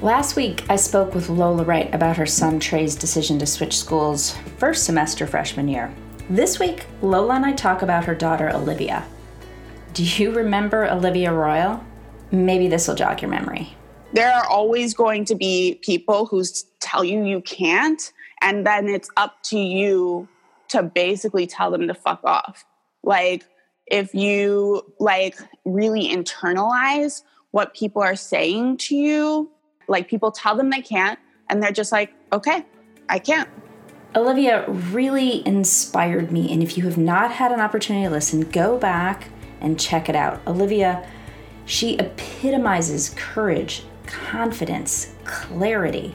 Last week, I spoke with Lola Wright about her son Trey's decision to switch schools first semester freshman year. This week, Lola and I talk about her daughter Olivia. Do you remember Olivia Royal? Maybe this will jog your memory. There are always going to be people who tell you you can't, and then it's up to you to basically tell them to fuck off. Like, if you like really internalize what people are saying to you like people tell them they can't, and they're just like, okay, I can't. Olivia really inspired me. And if you have not had an opportunity to listen, go back and check it out. Olivia, she epitomizes courage, confidence, clarity.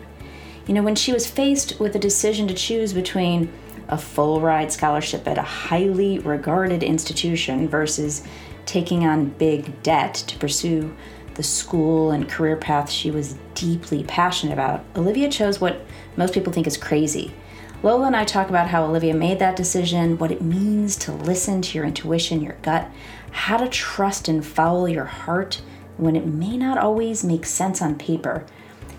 You know, when she was faced with a decision to choose between a full ride scholarship at a highly regarded institution versus taking on big debt to pursue the school and career path she was deeply passionate about, Olivia chose what most people think is crazy. Lola and I talk about how Olivia made that decision, what it means to listen to your intuition, your gut, how to trust and follow your heart when it may not always make sense on paper,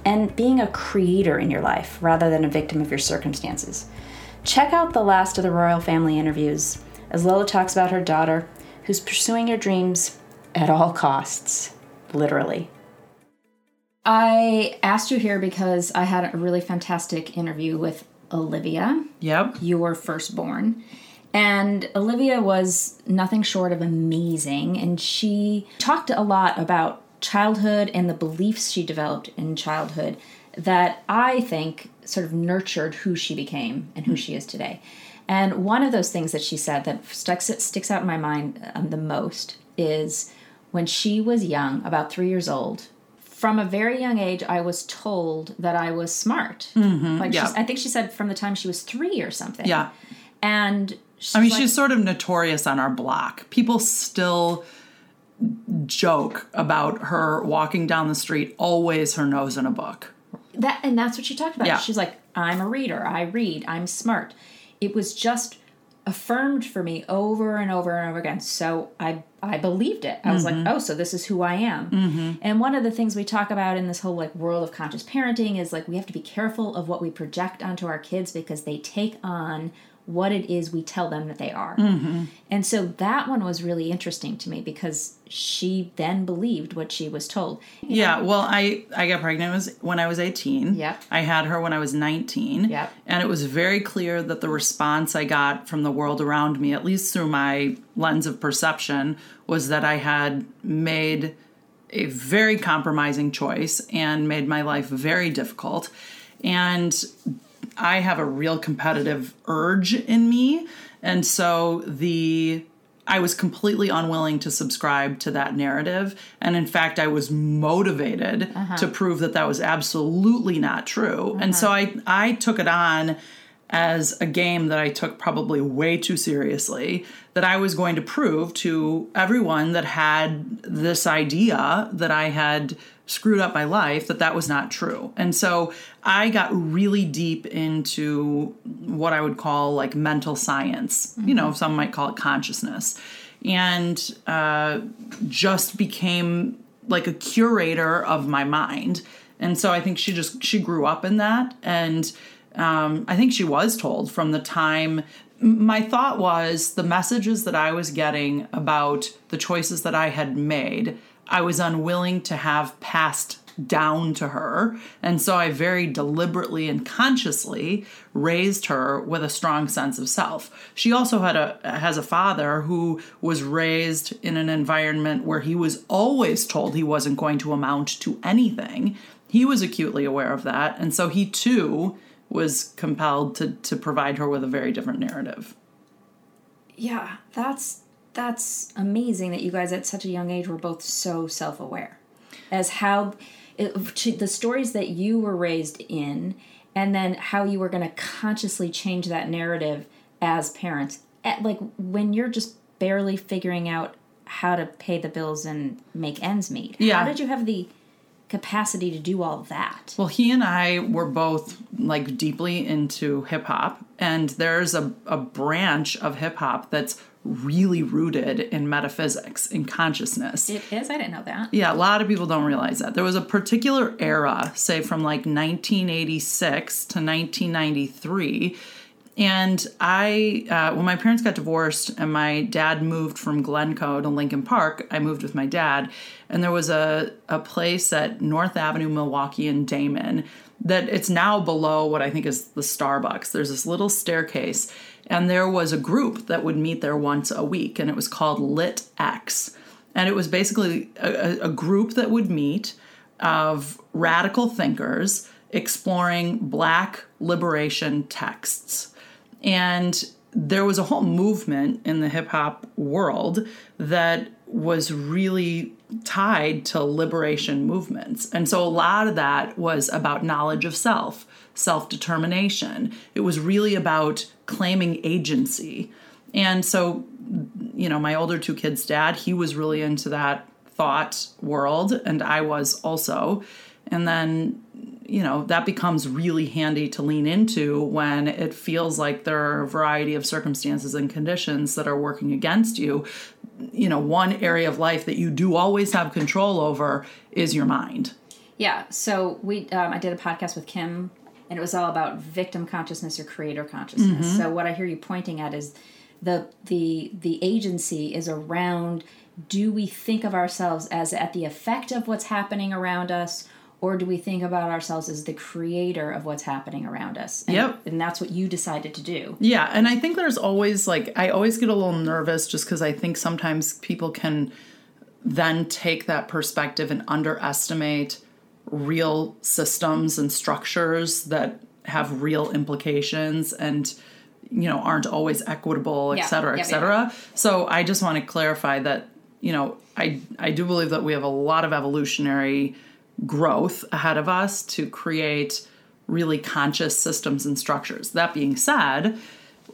and being a creator in your life rather than a victim of your circumstances. Check out the last of the royal family interviews as Lola talks about her daughter, who's pursuing her dreams at all costs literally. I asked you here because I had a really fantastic interview with Olivia. Yep. Your firstborn. And Olivia was nothing short of amazing. And she talked a lot about childhood and the beliefs she developed in childhood that I think sort of nurtured who she became and who she is today. And one of those things that she said that sticks, sticks out in my mind um, the most is when she was young, about three years old, from a very young age, I was told that I was smart. Mm-hmm, like yeah. I think she said from the time she was three or something. Yeah. And I mean, like, she's sort of notorious on our block. People still joke about her walking down the street, always her nose in a book. That and that's what she talked about. Yeah. She's like, I'm a reader. I read. I'm smart. It was just affirmed for me over and over and over again. So I I believed it. I was Mm-hmm. like, oh, so this is who I am. And one of the things we talk about in this whole like world of conscious parenting is like we have to be careful of what we project onto our kids because they take on what it is we tell them that they are. Mm-hmm. And so that one was really interesting to me because she then believed what she was told. You Yeah, know? well, I I got pregnant was when I was 18. Yep. I had her when I was 19. Yep. And it was very clear that the response I got from the world around me, at least through my lens of perception, was that I had made a very compromising choice and made my life very difficult. And I have a real competitive urge in me. And so the I was completely unwilling to subscribe to that narrative. And in fact, I was motivated uh-huh. to prove that that was absolutely not true. And so uh-huh. I, I took it on as a game that I took probably way too seriously, that I was going to prove to everyone that had this idea that I had screwed up my life that that was not true. And so I got really deep into what I would call like mental science. You know, some might call it consciousness. And uh, just became like a curator of my mind. And so I think she just she grew up in that and um, I think she was told from the time. My thought was the messages that I was getting about the choices that I had made, I was unwilling to have passed down to her. And so I very deliberately and consciously raised her with a strong sense of self. She also had a has a father who was raised in an environment where he was always told he wasn't going to amount to anything. He was acutely aware of that, and so he too was compelled to to provide her with a very different narrative. Yeah, that's that's amazing that you guys at such a young age were both so self-aware as how it, to the stories that you were raised in, and then how you were going to consciously change that narrative as parents. At, like when you're just barely figuring out how to pay the bills and make ends meet. Yeah. How did you have the capacity to do all that? Well, he and I were both like deeply into hip hop, and there's a, a branch of hip hop that's really rooted in metaphysics, in consciousness. It is. I didn't know that. Yeah, a lot of people don't realize that. There was a particular era, say from like 1986 to 1993. And I, uh, when my parents got divorced and my dad moved from Glencoe to Lincoln Park, I moved with my dad. And there was a, a place at North Avenue, Milwaukee, and Damen that it's now below what I think is the Starbucks. There's this little staircase, and there was a group that would meet there once a week, and it was called Lit X. And it was basically a, a group that would meet of radical thinkers exploring black liberation texts. And there was a whole movement in the hip hop world that was really tied to liberation movements. And so a lot of that was about knowledge of self, self determination. It was really about claiming agency. And so, you know, my older two kids' dad, he was really into that thought world, and I was also. And then you know that becomes really handy to lean into when it feels like there are a variety of circumstances and conditions that are working against you you know one area of life that you do always have control over is your mind Yeah. So we, um, I did a podcast with Kim, and it was all about victim consciousness or creator consciousness. So what I hear you pointing at is the the the agency is around. Do we think of ourselves as at the effect of what's happening around us? Or do we think about ourselves as the creator of what's happening around us? And, Yep. And that's what you decided to do. Yeah, and I think there's always like I always get a little nervous just because I think sometimes people can then take that perspective and underestimate real systems and structures that have real implications and you know aren't always equitable, et Yeah, cetera, yeah, et cetera. So I just want to clarify that you know I I do believe that we have a lot of evolutionary growth ahead of us to create really conscious systems and structures. That being said,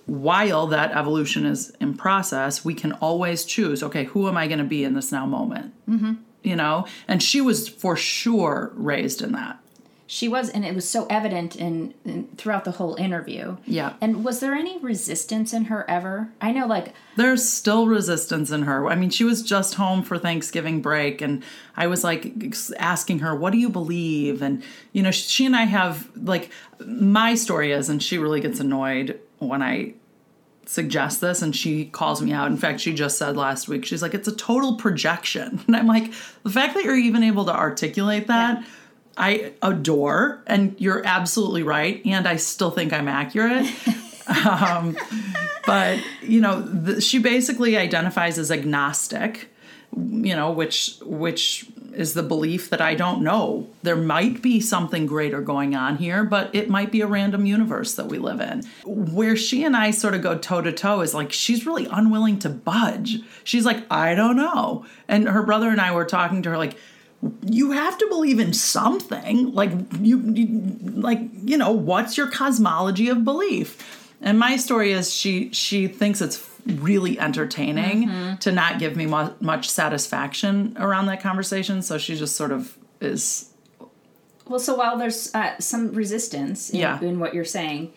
while that evolution is in process, we can always choose okay, who am I going to be in this now moment? Mm-hmm. You know? And she was for sure raised in that. She was, and it was so evident in, in throughout the whole interview. Yeah. And was there any resistance in her ever? I know, like, There's still resistance in her. I mean, she was just home for Thanksgiving break, and I was like asking her, What do you believe? And, you know, she and I have, like, my story is, and she really gets annoyed when I suggest this and she calls me out. In fact, she just said last week, she's like, it's a total projection. And I'm like, the fact that you're even able to articulate that, I adore. And you're absolutely right. And I still think I'm accurate. um, but, you know, the, she basically identifies as agnostic, you know, which, which, is the belief that I don't know. There might be something greater going on here, but it might be a random universe that we live in. Where she and I sort of go toe to toe is like she's really unwilling to budge. She's like, I don't know. And her brother and I were talking to her like, you have to believe in something. Like you, you like, you know, what's your cosmology of belief? And my story is she she thinks it's really entertaining to not give me mu- much satisfaction around that conversation. So she just sort of is. well, so while there's uh, some resistance in, Yeah. in what you're saying,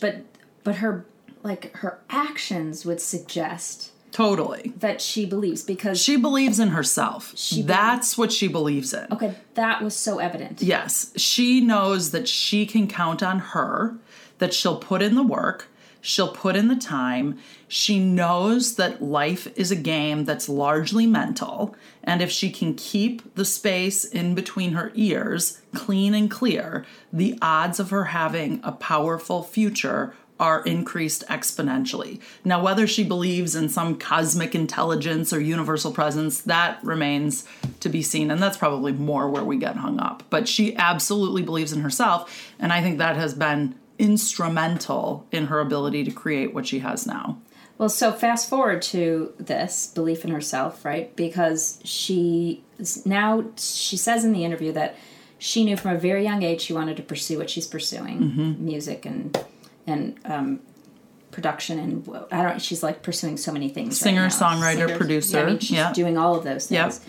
but but her like her actions would suggest Totally. that she believes because She believes in herself. She That's what she believes in. okay, that was so evident. Yes. She knows that she can count on her, that she'll put in the work, she'll put in the time. She knows that life is a game that's largely mental. And if she can keep the space in between her ears clean and clear, the odds of her having a powerful future are increased exponentially. Now, whether she believes in some cosmic intelligence or universal presence, that remains to be seen. And that's probably more where we get hung up. But she absolutely believes in herself. And I think that has been instrumental in her ability to create what she has now. Well, so fast forward to this belief in herself, right? Because she now she says in the interview that she knew from a very young age she wanted to pursue what she's pursuing, Mm-hmm. music and and um, production and I don't. She's like pursuing so many things. Singer, right now. songwriter, producer, Yeah, I mean, she's yeah. doing all of those Yep. things.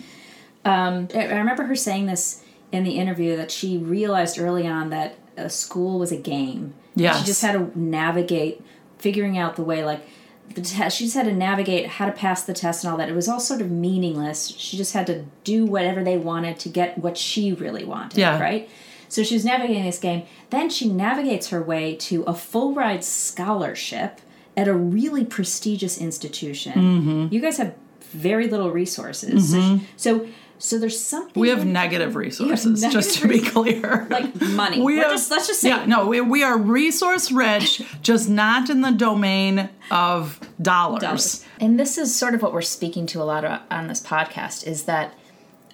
Um, I I remember her saying this in the interview that she realized early on that a school was a game. Yeah. She just had to navigate figuring out the way like the test she just had to navigate how to pass the test and all that. It was all sort of meaningless. She just had to do whatever they wanted to get what she really wanted. Yeah. Right? So she was navigating this game. Then she navigates her way to a full ride scholarship at a really prestigious institution. Mm-hmm. You guys have very little resources. So she- So, so there's something We have negative resources, just to be clear. like money. we We're have, just, let's just say yeah, no, we, we are resource rich, just not in the domain of dollars. dollars. And this is sort of what we're speaking to a lot of, on this podcast is that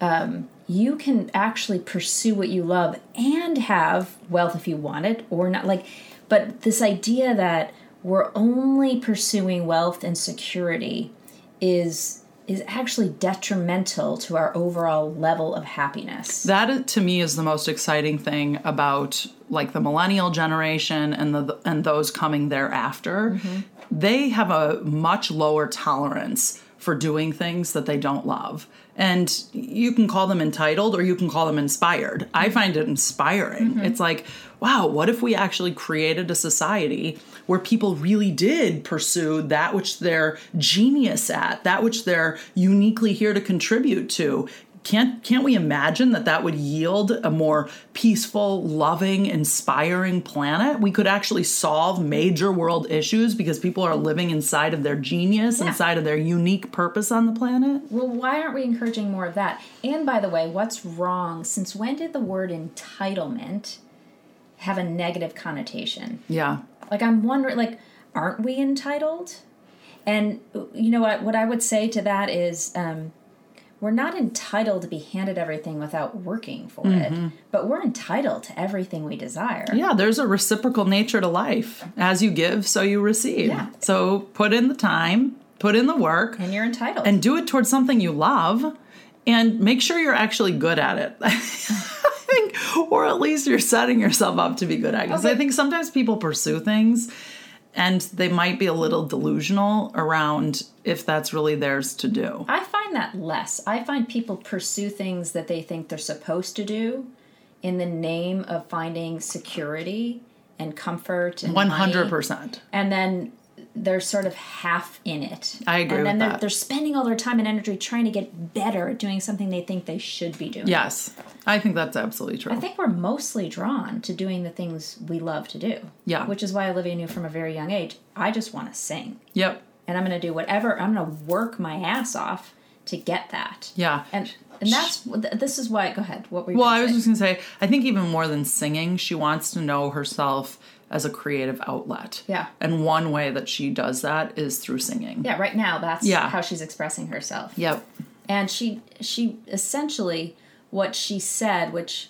um, you can actually pursue what you love and have wealth if you want it or not. Like, but this idea that we're only pursuing wealth and security is is actually detrimental to our overall level of happiness. That to me is the most exciting thing about like the millennial generation and the and those coming thereafter. Mm-hmm. They have a much lower tolerance for doing things that they don't love. And you can call them entitled or you can call them inspired. I find it inspiring. Mm-hmm. It's like, wow, what if we actually created a society where people really did pursue that which they're genius at, that which they're uniquely here to contribute to? Can't can't we imagine that that would yield a more peaceful, loving, inspiring planet? We could actually solve major world issues because people are living inside of their genius, Yeah. inside of their unique purpose on the planet. Well, why aren't we encouraging more of that? And by the way, what's wrong? Since when did the word entitlement have a negative connotation? Yeah. Like I'm wondering like aren't we entitled? And you know what what I would say to that is um we're not entitled to be handed everything without working for it, mm-hmm. but we're entitled to everything we desire. Yeah, there's a reciprocal nature to life. As you give, so you receive. Yeah. So put in the time, put in the work, And you're entitled. and do it towards something you love and make sure you're actually good at it. I think, or at least you're setting yourself up to be good at it. Because I think sometimes people pursue things and they might be a little delusional around if that's really theirs to do. I find that less. I find people pursue things that they think they're supposed to do in the name of finding security and comfort and hundred percent. and then they're sort of half in it. I agree And then they're, they're spending all their time and energy trying to get better at doing something they think they should be doing. Yes, I think that's absolutely true. I think we're mostly drawn to doing the things we love to do. Yeah. Which is why Olivia knew from a very young age, I just want to sing. yep. And I'm going to do whatever, I'm going to work my ass off to get that. Yeah. And and that's this is why go ahead. What were you Well, I was say? just gonna say, I think even more than singing, she wants to know herself as a creative outlet. Yeah. And one way that she does that is through singing. Yeah, right now that's Yeah. how she's expressing herself. Yep. and she she essentially what she said which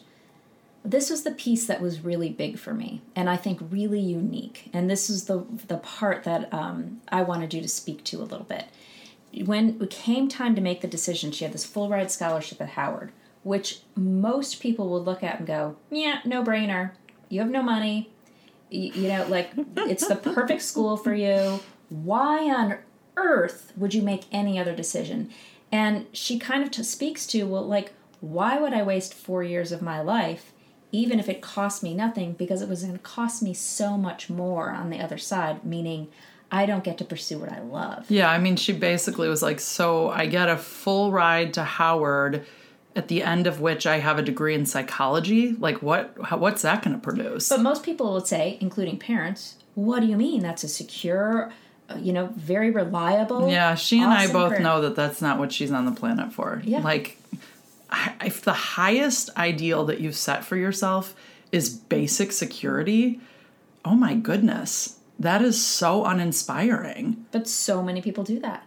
this was the piece that was really big for me and i think really unique. And this is the the part that um, i wanted you to speak to a little bit. When it came time to make the decision she had this full ride scholarship at howard which most people would look at and go yeah no brainer. You have no money. Y- you know like it's the perfect school for you. Why on earth would you make any other decision? And she kind of t- speaks to well like why would i waste four years of my life even if it cost me nothing because it was going to cost me so much more on the other side meaning i don't get to pursue what i love Yeah, I mean, she basically was like, so I get a full ride to Howard, at the end of which I have a degree in psychology. Like, what? How, what's that going to produce? But most people would say, including parents, what do you mean? That's a secure, uh, you know, very reliable. yeah, she and I both career." know that that's not what she's on the planet for. Yeah. Like, if the highest ideal that you've set for yourself is basic security, oh my goodness, that is so uninspiring. But so many people do that.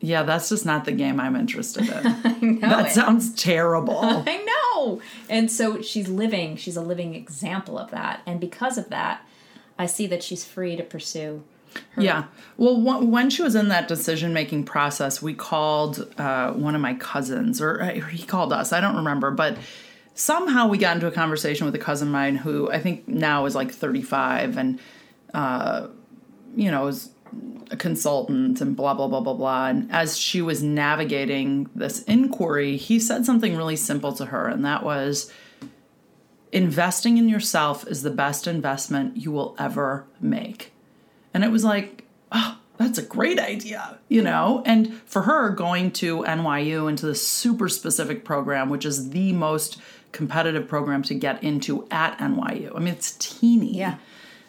Yeah, that's just not the game I'm interested in. That it- sounds terrible. I know. And so she's living, she's a living example of that. And because of that, I see that she's free to pursue her. Yeah. Well, wh- when she was in that decision making process, we called uh, one of my cousins, or uh, he called us. I don't remember, but somehow we got into a conversation with a cousin of mine who I think now is like 35 and, uh, you know, is a consultant and blah, blah, blah, blah, blah. And as she was navigating this inquiry, he said something really simple to her, and that was investing in yourself is the best investment you will ever make. And it was like, oh, that's a great idea, you know? And for her, going to NYU into the super specific program, which is the most competitive program to get into at NYU. I mean, it's teeny. Yeah.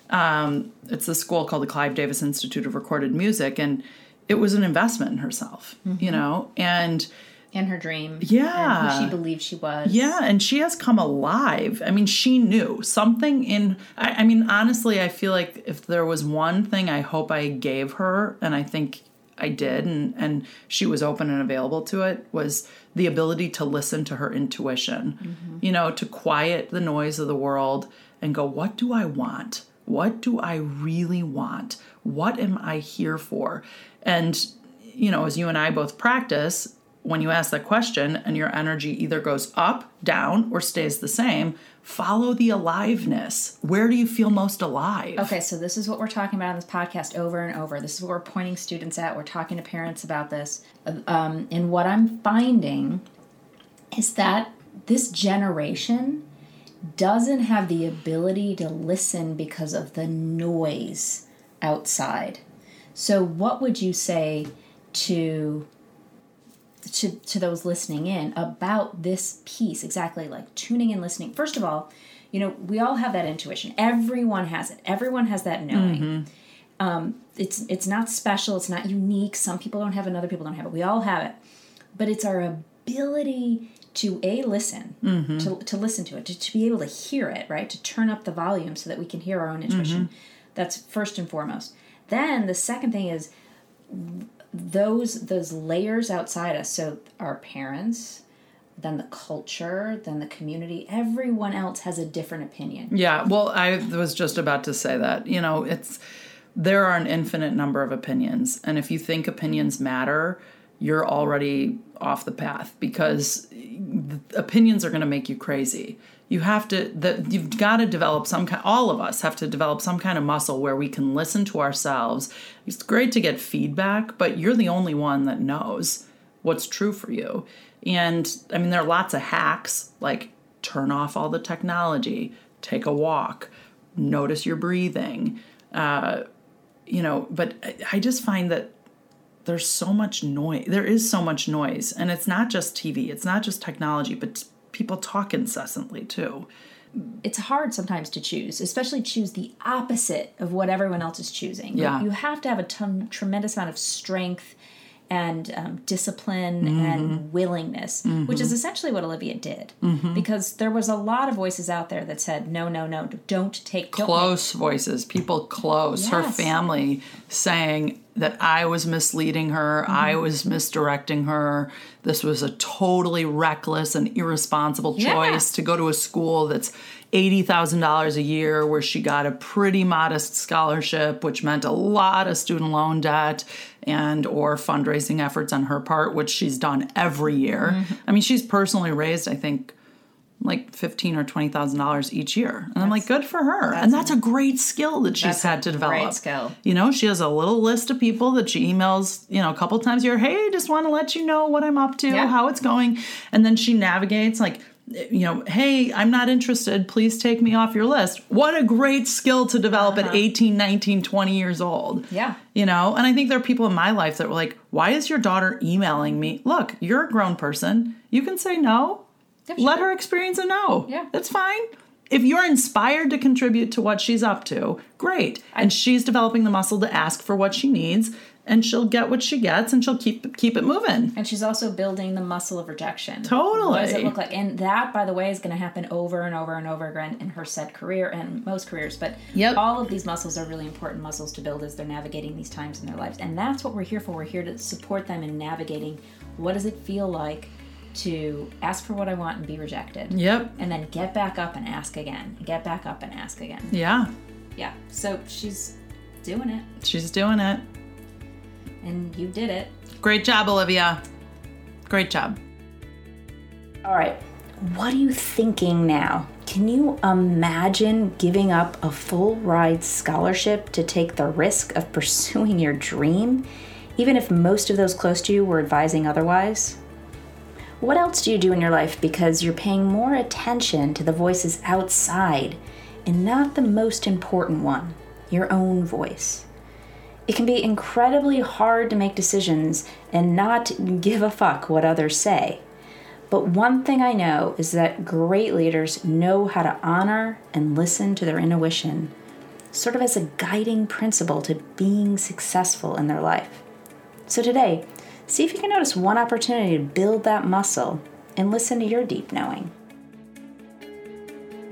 Um, it's the school called the Clive Davis Institute of Recorded Music, and it was an investment in herself, you know? And In her dream. Yeah. Who she believed she was. yeah, and she has come alive. I mean, she knew something in. I, I mean, honestly, I feel like if there was one thing I hope I gave her, and I think I did, and and she was open and available to it, was the ability to listen to her intuition. Mm-hmm. You know, to quiet the noise of the world and go, what do I want? What do I really want? What am I here for? And you know, as you and I both practice, when you ask that question and your energy either goes up, down, or stays the same, follow the aliveness. Where do you feel most alive? Okay, so this is what we're talking about on this podcast over and over. This is what we're pointing students at. We're talking to parents about this. Um, and what I'm finding is that this generation doesn't have the ability to listen because of the noise outside. So, what would you say to to, to those listening in about this piece exactly like tuning and listening. First of all you know we all have that intuition. Everyone has it. Everyone has that knowing. Mm-hmm. Um, it's it's not special. It's not unique. Some people don't have it and other people don't have it. We all have it. But it's our ability to a listen. Mm-hmm. To, to listen to it. To, to be able to hear it right? To turn up the volume so that we can hear our own intuition. Mm-hmm. That's first and foremost. Then the second thing is those those layers outside us so our parents then the culture then the community everyone else has a different opinion Yeah, well, I was just about to say that. You know, it's there are an infinite number of opinions, and if you think opinions matter, you're already off the path because eh, opinions are going to make you crazy. You have to that you've got to develop some kind all of us have to develop some kind of muscle where we can listen to ourselves. It's great to get feedback, but you're the only one that knows what's true for you. And I mean there are lots of hacks like turn off all the technology, take a walk, notice your breathing. Uh, you know, but I- just find that there's so much noise. There is so much noise, and it's not just TV, it's not just technology, but people talk incessantly too. it's hard sometimes to choose especially choose the opposite of what everyone else is choosing Yeah. you have to have a ton, tremendous amount of strength and um, discipline Mm-hmm. and willingness which is essentially what olivia did Mm-hmm. because there was a lot of voices out there that said no no no don't take don't make Close voices, people close, her family saying that I was misleading her, Mm-hmm. I was misdirecting her. This was a totally reckless and irresponsible Yeah. choice to go to a school that's $80,000 a year where she got a pretty modest scholarship which meant a lot of student loan debt and or fundraising efforts on her part which she's done every year. Mm-hmm. I mean she's personally raised I think like fifteen or twenty thousand dollars each year, and I'm like, good for her. and that's a great skill that she's had to develop. great skill. You know, she has a little list of people that she emails, you know, a couple times a year. Hey, just want to let you know what I'm up to, Yeah. how it's going, and then she navigates like. You know, hey, I'm not interested. Please take me off your list. What a great skill to develop at 18, 19, 20 years old. Uh-huh. Yeah. You know, and I think there are people in my life that were like, why is your daughter emailing me? Look, you're a grown person. You can say no. Let sure. her experience a no. Yeah. That's fine. If you're inspired to contribute to what she's up to, great. and she's developing the muscle to ask for what she needs, and she'll get what she gets, and she'll keep keep it moving. And she's also building the muscle of rejection. Totally. What does it look like? And that, by the way, is going to happen over and over and over again in her said career and most careers. But Yep. all of these muscles are really important muscles to build as they're navigating these times in their lives. And that's what we're here for. We're here to support them in navigating what does it feel like to ask for what I want and be rejected. Yep. And then get back up and ask again. Get back up and ask again. Yeah. Yeah. So she's doing it. She's doing it. And you did it. Great job, Olivia. Great job. All right. What are you thinking now? Can you imagine giving up a full ride scholarship to take the risk of pursuing your dream, even if most of those close to you were advising otherwise? What else do you do in your life because you're paying more attention to the voices outside and not the most important one, your own voice? It can be incredibly hard to make decisions and not give a fuck what others say. But one thing I know is that great leaders know how to honor and listen to their intuition, sort of as a guiding principle to being successful in their life. So today, see if you can notice one opportunity to build that muscle and listen to your deep knowing.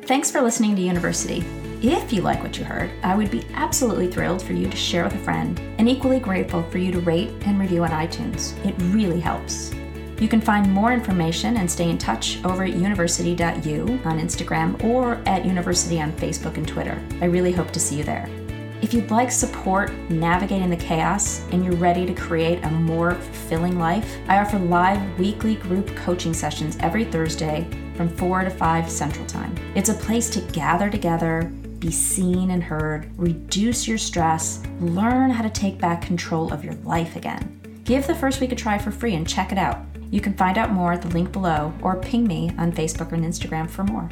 Thanks for listening to University. If you like what you heard, I would be absolutely thrilled for you to share with a friend and equally grateful for you to rate and review on iTunes. It really helps. You can find more information and stay in touch over at university.u on Instagram or at University on Facebook and Twitter. I really hope to see you there. If you'd like support navigating the chaos and you're ready to create a more fulfilling life, I offer live weekly group coaching sessions every Thursday from 4 to 5 Central Time. It's a place to gather together, be seen and heard, reduce your stress, learn how to take back control of your life again. Give the first week a try for free and check it out. You can find out more at the link below or ping me on Facebook and Instagram for more.